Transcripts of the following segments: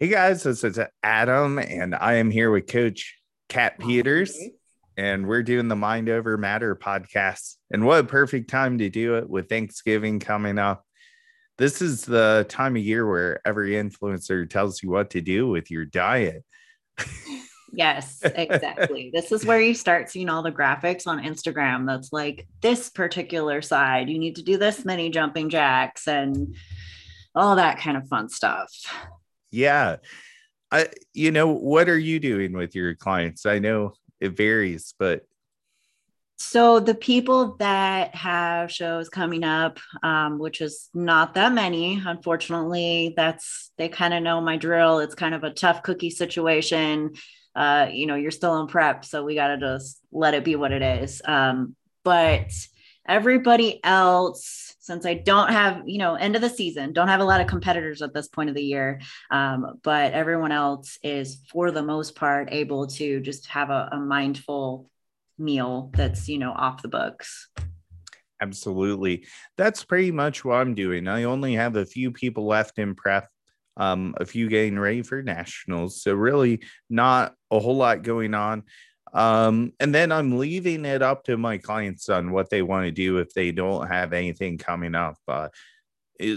Hey guys, this is Adam, and I am here with Coach Kat Peters, and we're doing the Mind Over Matter podcast. And what a perfect time to do it with Thanksgiving coming up. This is the time of year where every influencer tells you what to do with your diet. Yes, exactly. this is where you start seeing all the graphics on Instagram that's like this particular side, you need to do this many jumping jacks and all that kind of fun stuff. Yeah. I you know, what are you doing with your clients? I know it varies, but so the people that have shows coming up um, which is not that many unfortunately that's they kind of know my drill it's kind of a tough cookie situation uh, you know, you're still in prep. So we got to just let it be what it is. Um, but everybody else, since I don't have, you know, end of the season, don't have a lot of competitors at this point of the year. Um, but everyone else is, for the most part, able to just have a, a mindful meal that's, you know, off the books. Absolutely. That's pretty much what I'm doing. I only have a few people left in prep um, a few getting ready for nationals. So really not a whole lot going on. Um, and then I'm leaving it up to my clients on what they want to do if they don't have anything coming up. Uh,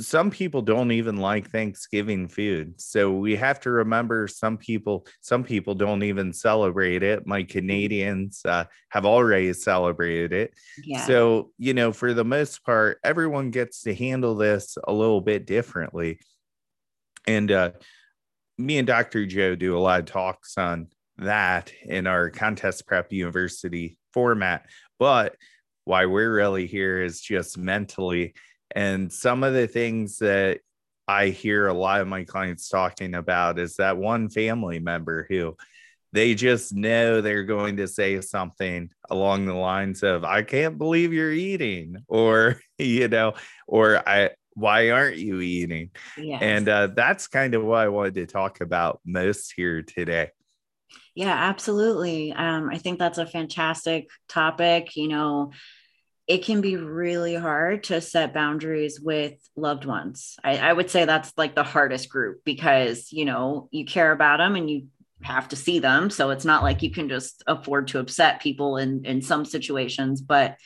some people don't even like Thanksgiving food. So we have to remember some people, some people don't even celebrate it. My Canadians uh, have already celebrated it. Yeah. So, you know, for the most part, everyone gets to handle this a little bit differently. And uh, me and Dr. Joe do a lot of talks on that in our contest prep university format. But why we're really here is just mentally. And some of the things that I hear a lot of my clients talking about is that one family member who they just know they're going to say something along the lines of, I can't believe you're eating, or, you know, or I, why aren't you eating? Yes. And uh, that's kind of what I wanted to talk about most here today. Yeah, absolutely. Um, I think that's a fantastic topic. You know, it can be really hard to set boundaries with loved ones. I, I would say that's like the hardest group because, you know, you care about them and you have to see them. So it's not like you can just afford to upset people in, in some situations. But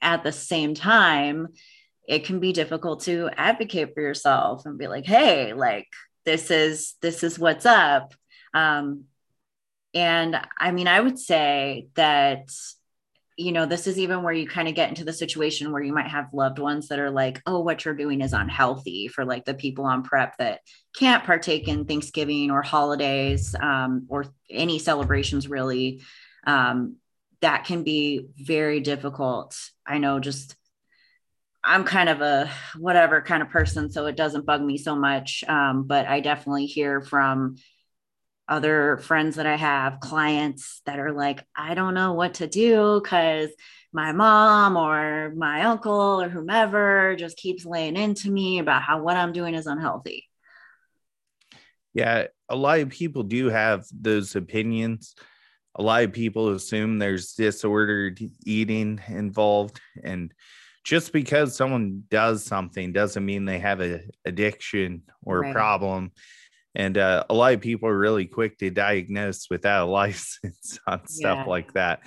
at the same time, it can be difficult to advocate for yourself and be like hey like this is this is what's up um and i mean i would say that you know this is even where you kind of get into the situation where you might have loved ones that are like oh what you're doing is unhealthy for like the people on prep that can't partake in thanksgiving or holidays um, or any celebrations really um, that can be very difficult i know just I'm kind of a whatever kind of person, so it doesn't bug me so much. Um, but I definitely hear from other friends that I have, clients that are like, I don't know what to do because my mom or my uncle or whomever just keeps laying into me about how what I'm doing is unhealthy. Yeah, a lot of people do have those opinions. A lot of people assume there's disordered eating involved and just because someone does something doesn't mean they have an addiction or right. a problem and uh, a lot of people are really quick to diagnose without a license on stuff yeah. like that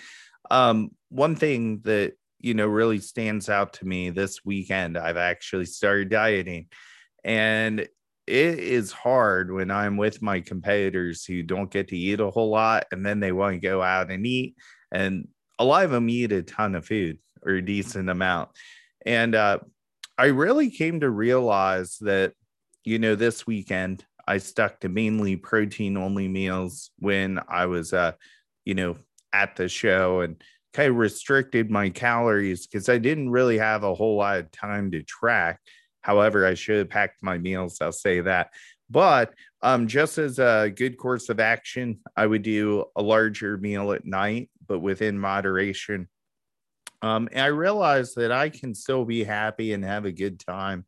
um, one thing that you know really stands out to me this weekend i've actually started dieting and it is hard when i'm with my competitors who don't get to eat a whole lot and then they want to go out and eat and a lot of them eat a ton of food or a decent amount. And uh, I really came to realize that, you know, this weekend I stuck to mainly protein only meals when I was, uh, you know, at the show and kind of restricted my calories because I didn't really have a whole lot of time to track. However, I should have packed my meals, I'll say that. But um, just as a good course of action, I would do a larger meal at night, but within moderation. Um, and I realized that I can still be happy and have a good time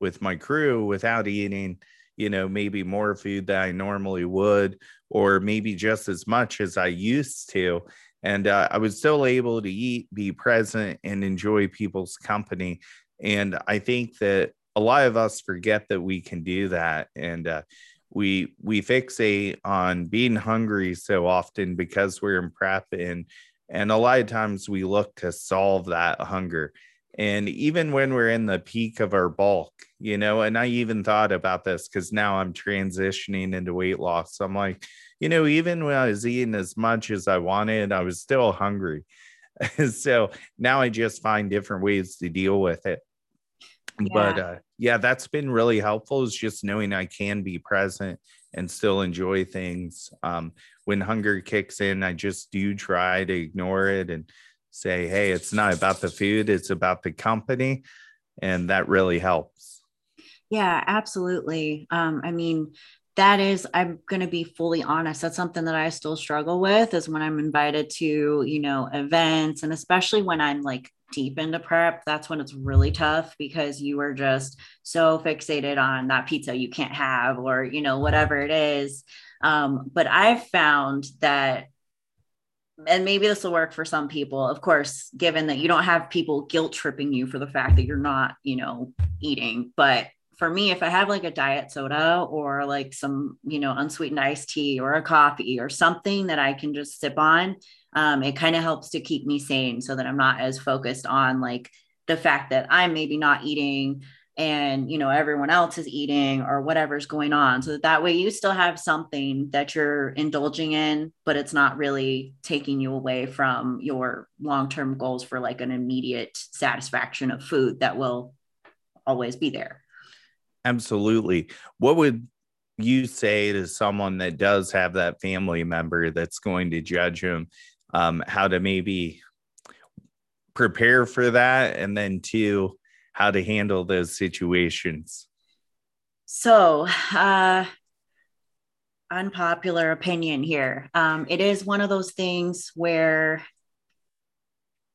with my crew without eating, you know, maybe more food than I normally would, or maybe just as much as I used to. And uh, I was still able to eat, be present, and enjoy people's company. And I think that a lot of us forget that we can do that. And uh, we we fixate on being hungry so often because we're in prep and and a lot of times we look to solve that hunger and even when we're in the peak of our bulk you know and i even thought about this because now i'm transitioning into weight loss. I'm like you know even when i was eating as much as i wanted i was still hungry. So now i just find different ways to deal with it. Yeah. but uh, yeah that's been really helpful is just knowing i can be present and still enjoy things. Um, when hunger kicks in i just do try to ignore it and say, hey, it's not about the food, it's about the company. And that really helps. Yeah, absolutely. Um, I mean, that is, I'm going to be fully honest. That's something that I still struggle with is when I'm invited to, you know, events and especially when I'm like deep into prep, that's when it's really tough because you are just so fixated on that pizza you can't have or, you know, whatever it is. Um, but I've found that and maybe this will work for some people of course given that you don't have people guilt tripping you for the fact that you're not you know eating. But for me if i have like a diet soda or like some you know unsweetened iced tea or a coffee or something that i can just sip on um, it kind of helps to keep me sane so that i'm not as focused on like the fact that i'm maybe not eating and you know everyone else is eating or whatever's going on. So that, that way you still have something that you're indulging in but it's not really taking you away from your long-term goals for like an immediate satisfaction of food that will always be there. Absolutely. What would you say to someone that does have that family member that's going to judge them um, how to maybe prepare for that? And then to how to handle those situations? So, uh, unpopular opinion here. Um, it is one of those things where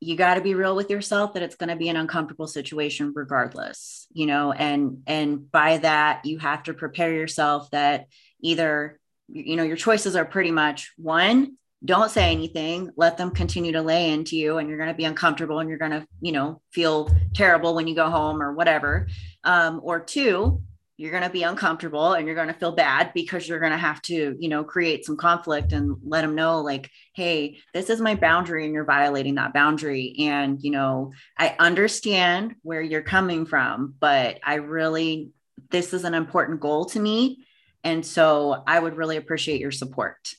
you got to be real with yourself that it's going to be an uncomfortable situation regardless you know and and by that you have to prepare yourself that either you know your choices are pretty much one don't say anything let them continue to lay into you and you're going to be uncomfortable and you're going to you know feel terrible when you go home or whatever. Um, or two you're going to be uncomfortable and you're going to feel bad because you're going to have to you know create some conflict and let them know like hey this is my boundary and you're violating that boundary. And you know i understand where you're coming from but i really this is an important goal to me. And so i would really appreciate your support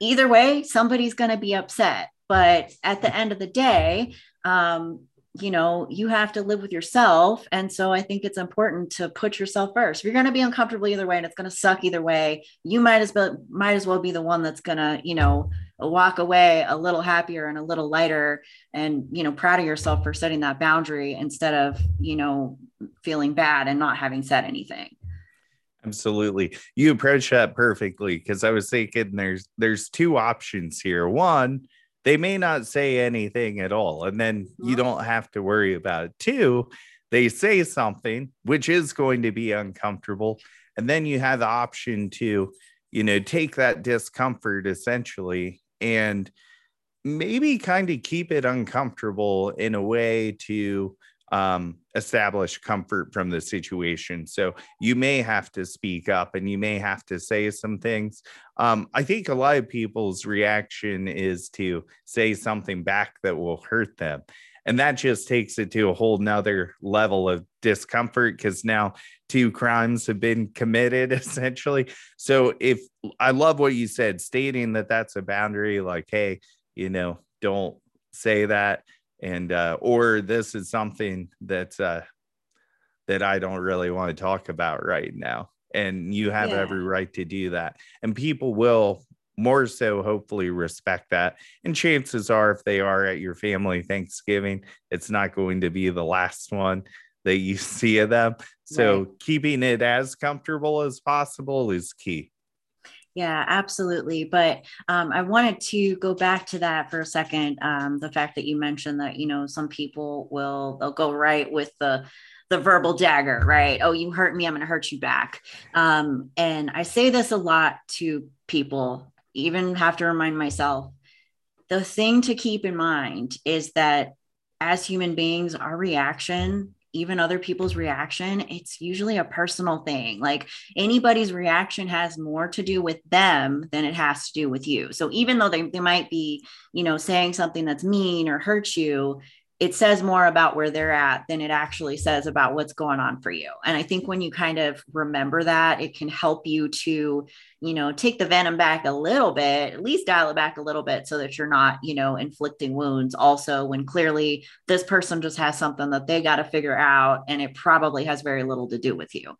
either way, somebody's going to be upset. But at the end of the day, um, you know, you have to live with yourself. And so I think it's important to put yourself first. If you're going to be uncomfortable either way and it's going to suck either way, you might as well might as well be the one that's going to, you know, walk away a little happier and a little lighter and, you know, proud of yourself for setting that boundary instead of, you know, feeling bad and not having said anything. Absolutely. You approach that perfectly because I was thinking there's there's two options here. One, they may not say anything at all, and then you don't have to worry about it. Two, they say something which is going to be uncomfortable, and then you have the option to, you know, take that discomfort essentially and maybe kind of keep it uncomfortable in a way to um, establish comfort from the situation. So you may have to speak up and you may have to say some things. Um, I think a lot of people's reaction is to say something back that will hurt them. And that just takes it to a whole nother level of discomfort because now two crimes have been committed essentially. So if I love what you said, stating that that's a boundary, like, hey, you know, don't say that and uh, or this is something that uh, that I don't really want to talk about right now. And you have yeah. every right to do that. And people will more so hopefully respect that. And chances are, if they are at your family Thanksgiving, it's not going to be the last one that you see of them. So right. keeping it as comfortable as possible is key. Yeah, absolutely. But um, I wanted to go back to that for a second. Um, the fact that you mentioned that you know some people will they'll go right with the the verbal dagger, right? Oh, you hurt me, I'm going to hurt you back. Um, and I say this a lot to people, even have to remind myself. The thing to keep in mind is that as human beings, our reaction even other people's reaction, it's usually a personal thing. Like anybody's reaction has more to do with them than it has to do with you. So even though they, they might be, you know, saying something that's mean or hurts you, it says more about where they're at than it actually says about what's going on for you. And I think when you kind of remember that, it can help you to, you know, take the venom back a little bit, at least dial it back a little bit so that you're not, you know, inflicting wounds. Also, when clearly this person just has something that they got to figure out and it probably has very little to do with you.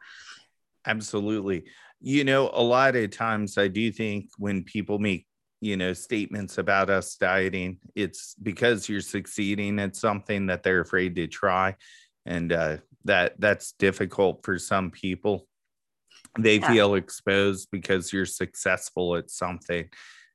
Absolutely. You know, a lot of times I do think when people make you know statements about us dieting it's because you're succeeding at something that they're afraid to try and uh, that that's difficult for some people they yeah. feel exposed because you're successful at something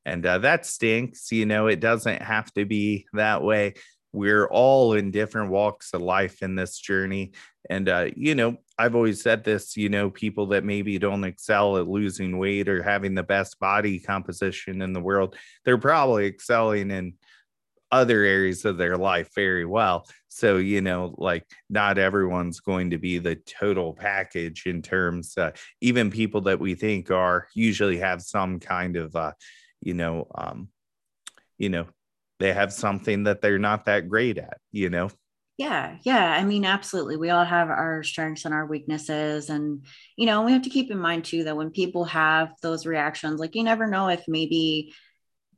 and uh, that stinks you know it doesn't have to be that way we're all in different walks of life in this journey and uh, you know I've always said this, you know, people that maybe don't excel at losing weight or having the best body composition in the world, they're probably excelling in other areas of their life very well. So, you know, like not everyone's going to be the total package in terms, uh, even people that we think are usually have some kind of, uh, you know, um, you know, they have something that they're not that great at, you know? Yeah, yeah. I mean, absolutely. We all have our strengths and our weaknesses. And, you know, we have to keep in mind too that when people have those reactions, like you never know if maybe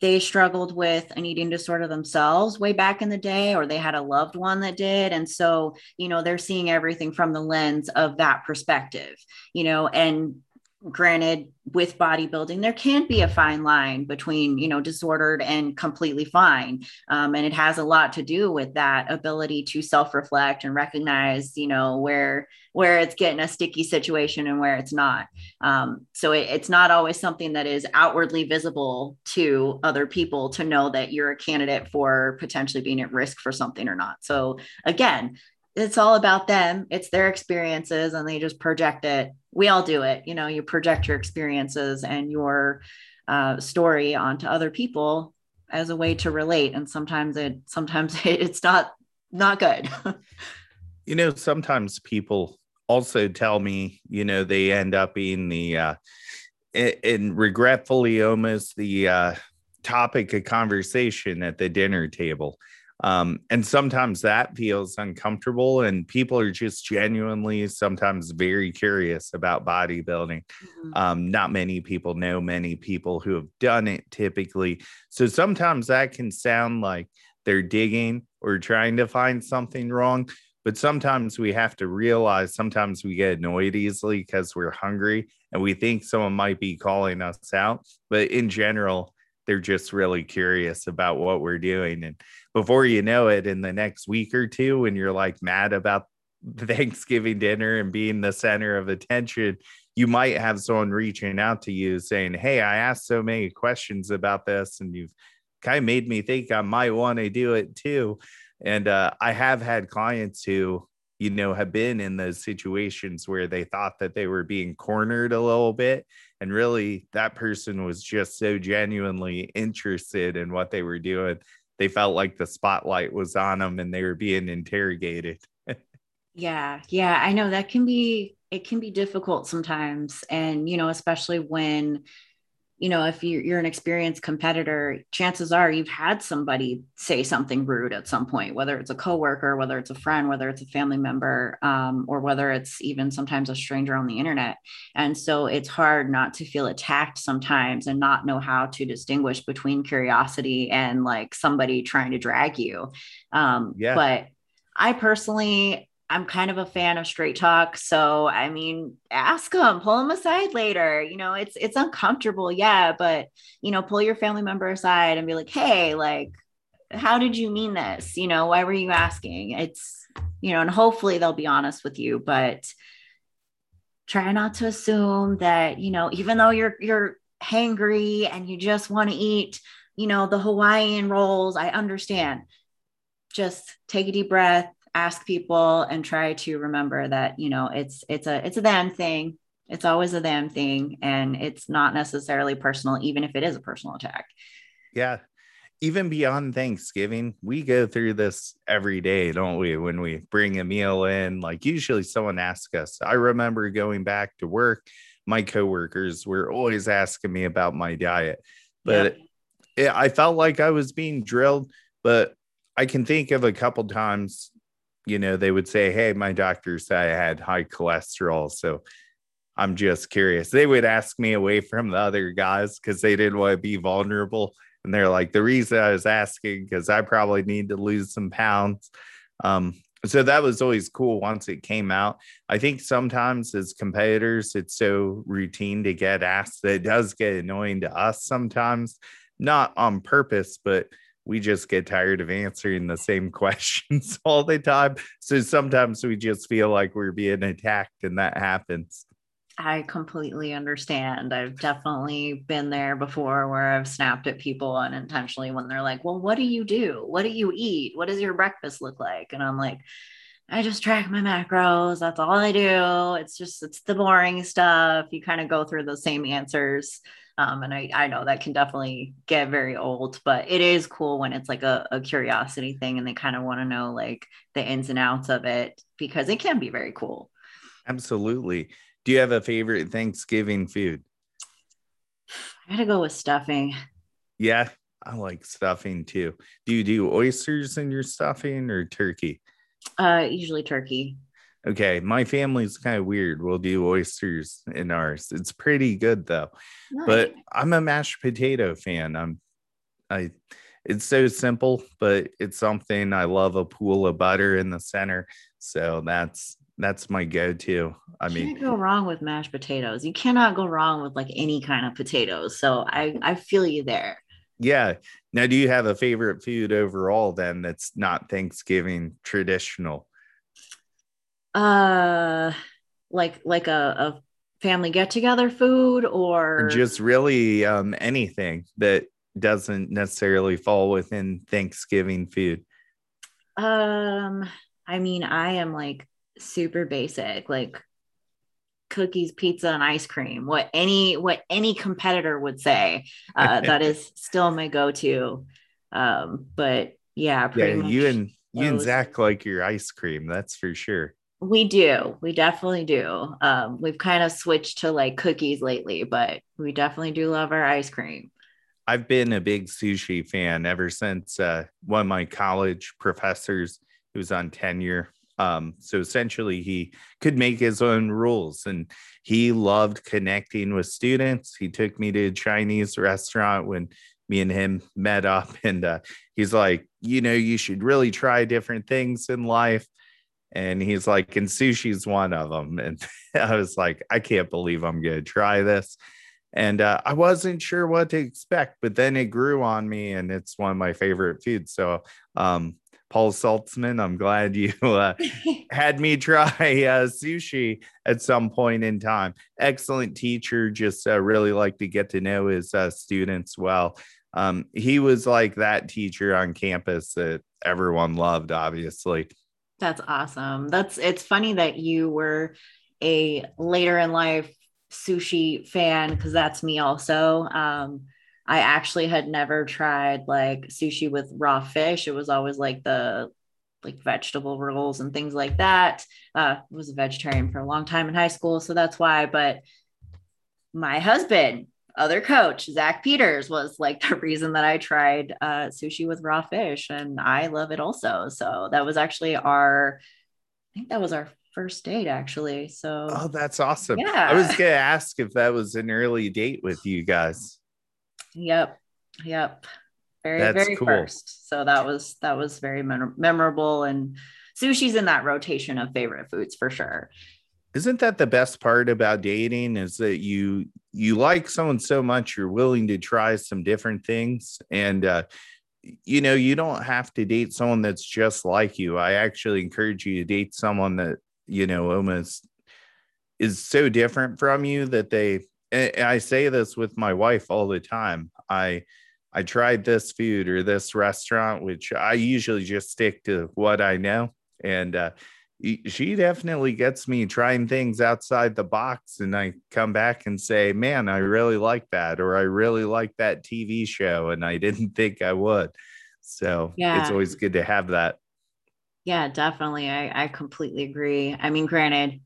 they struggled with an eating disorder themselves way back in the day, or they had a loved one that did. And so, you know, they're seeing everything from the lens of that perspective, you know, and granted with bodybuilding there can be a fine line between you know disordered and completely fine. Um, and it has a lot to do with that ability to self-reflect and recognize you know where where it's getting a sticky situation and where it's not. Um, so it, it's not always something that is outwardly visible to other people to know that you're a candidate for potentially being at risk for something or not. So again it's all about them. It's their experiences and they just project it. We all do it. You know you project your experiences and your uh, story onto other people as a way to relate. And sometimes it sometimes it's not not good. You know sometimes people also tell me you know they end up being the uh and regretfully almost the uh topic of conversation at the dinner table um, and sometimes that feels uncomfortable, and people are just genuinely sometimes very curious about bodybuilding. Mm-hmm. Um, not many people know many people who have done it typically. So sometimes that can sound like they're digging or trying to find something wrong. But sometimes we have to realize sometimes we get annoyed easily because we're hungry and we think someone might be calling us out. But in general, they're just really curious about what we're doing. And before you know it, in the next week or two, when you're like mad about Thanksgiving dinner and being the center of attention, you might have someone reaching out to you saying, Hey, I asked so many questions about this, and you've kind of made me think I might want to do it too. And uh, I have had clients who, you know, have been in those situations where they thought that they were being cornered a little bit. And really, that person was just so genuinely interested in what they were doing they felt like the spotlight was on them and they were being interrogated. yeah, yeah, I know that can be it can be difficult sometimes and you know especially when you know, if you're, you're an experienced competitor, chances are you've had somebody say something rude at some point, whether it's a coworker, whether it's a friend, whether it's a family member, um, or whether it's even sometimes a stranger on the internet. And so it's hard not to feel attacked sometimes and not know how to distinguish between curiosity and like somebody trying to drag you. Um, yeah. But I personally, I'm kind of a fan of straight talk. So, I mean, ask them, pull them aside later. You know, it's it's uncomfortable, yeah, but you know, pull your family member aside and be like, "Hey, like how did you mean this? You know, why were you asking?" It's, you know, and hopefully they'll be honest with you, but try not to assume that, you know, even though you're you're hangry and you just want to eat, you know, the Hawaiian rolls, I understand. Just take a deep breath, ask people and try to remember that you know it's it's a it's a them thing it's always a them thing and it's not necessarily personal even if it is a personal attack yeah even beyond Thanksgiving, we go through this every day, don't we? When we bring a meal in, like usually someone asks us. I remember going back to work, my coworkers were always asking me about my diet, but it, I felt like I was being drilled. But I can think of a couple times, you know, they would say, Hey, my doctor said I had high cholesterol. So I'm just curious. They would ask me away from the other guys because they didn't want to be vulnerable. And they're like, the reason I was asking because I probably need to lose some pounds. Um, so that was always cool once it came out. I think sometimes as competitors, it's so routine to get asked that it does get annoying to us sometimes, not on purpose, but we just get tired of answering the same questions all the time. So sometimes we just feel like we're being attacked, and that happens. I completely understand. I've definitely been there before where I've snapped at people unintentionally when they're like, Well, what do you do? What do you eat? What does your breakfast look like? And I'm like, I just track my macros. That's all I do. It's just, it's the boring stuff. You kind of go through the same answers. Um, and I, I know that can definitely get very old, but it is cool when it's like a, a curiosity thing and they kind of want to know like the ins and outs of it because it can be very cool. Absolutely. Do you have a favorite Thanksgiving food? I gotta go with stuffing. Yeah, I like stuffing too. Do you do oysters in your stuffing or turkey? Uh, usually turkey. Okay, my family's kind of weird. We'll do oysters in ours. It's pretty good though. Nice. But I'm a mashed potato fan. I'm I it's so simple, but it's something I love a pool of butter in the center. So that's that's my go-to. I mean, you can't go wrong with mashed potatoes. You cannot go wrong with like any kind of potatoes. So I I feel you there. Yeah. Now, do you have a favorite food overall then that's not Thanksgiving traditional? Uh, like like a, a family get together food or just really um anything that doesn't necessarily fall within Thanksgiving food. Um, I mean, I am like super basic, like cookies, pizza, and ice cream. What any what any competitor would say. Uh, that is still my go-to. Um, but yeah, yeah, you and you and Zach like your ice cream, that's for sure. We do. We definitely do. Um, we've kind of switched to like cookies lately, but we definitely do love our ice cream. I've been a big sushi fan ever since uh, one of my college professors who was on tenure um, so essentially, he could make his own rules and he loved connecting with students. He took me to a Chinese restaurant when me and him met up, and uh, he's like, You know, you should really try different things in life. And he's like, And sushi's one of them. And I was like, I can't believe I'm going to try this. And uh, I wasn't sure what to expect, but then it grew on me, and it's one of my favorite foods. So, um, Paul Saltzman. I'm glad you uh, had me try uh, sushi at some point in time. Excellent teacher. Just uh, really like to get to know his uh, students well. Um, he was like that teacher on campus that everyone loved, obviously. That's awesome. That's it's funny that you were a later in life sushi fan because that's me also. Um, I actually had never tried like sushi with raw fish. It was always like the like vegetable rolls and things like that. Uh, was a vegetarian for a long time in high school, so that's why. But my husband, other coach, Zach Peters, was like the reason that I tried uh, sushi with raw fish, and I love it also. So that was actually our, I think that was our first date actually. So oh, that's awesome. Yeah, I was gonna ask if that was an early date with you guys. Yep. Yep. Very, That's very cool. first. So that was that was very memorable and sushi's in that rotation of favorite foods for sure. Isn't that the best part about dating is that you you like someone so much you're willing to try some different things and uh you know you don't have to date someone that's just like you. I actually encourage you to date someone that you know almost is so different from you that they I say this with my wife all the time. I I tried this food or this restaurant, which I usually just stick to what I know. And uh, she definitely gets me trying things outside the box and i come back and say man i really like that or i really like that tv show and i didn't think i would. So yeah. it's always good to have that. Yeah definitely. I, I completely agree. I mean granted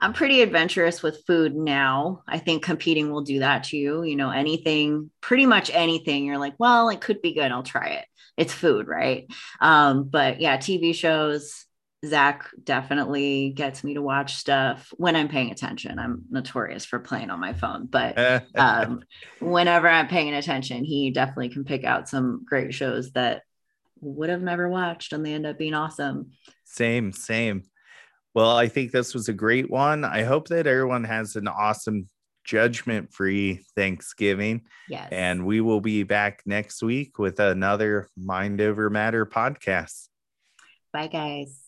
i'm pretty adventurous with food now. I think competing will do that to you. You know anything pretty much anything you're like well it could be good i'll try it. It's food right? Um but yeah tv shows Zach definitely gets me to watch stuff when I'm paying attention. I'm notorious for playing on my phone, but um, whenever I'm paying attention, he definitely can pick out some great shows that would have never watched and they end up being awesome. Same, same. Well, I think this was a great one. I hope that everyone has an awesome judgment free Thanksgiving. Yes. And we will be back next week with another Mind Over Matter podcast. Bye, guys.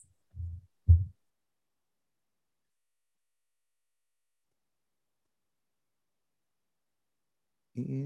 And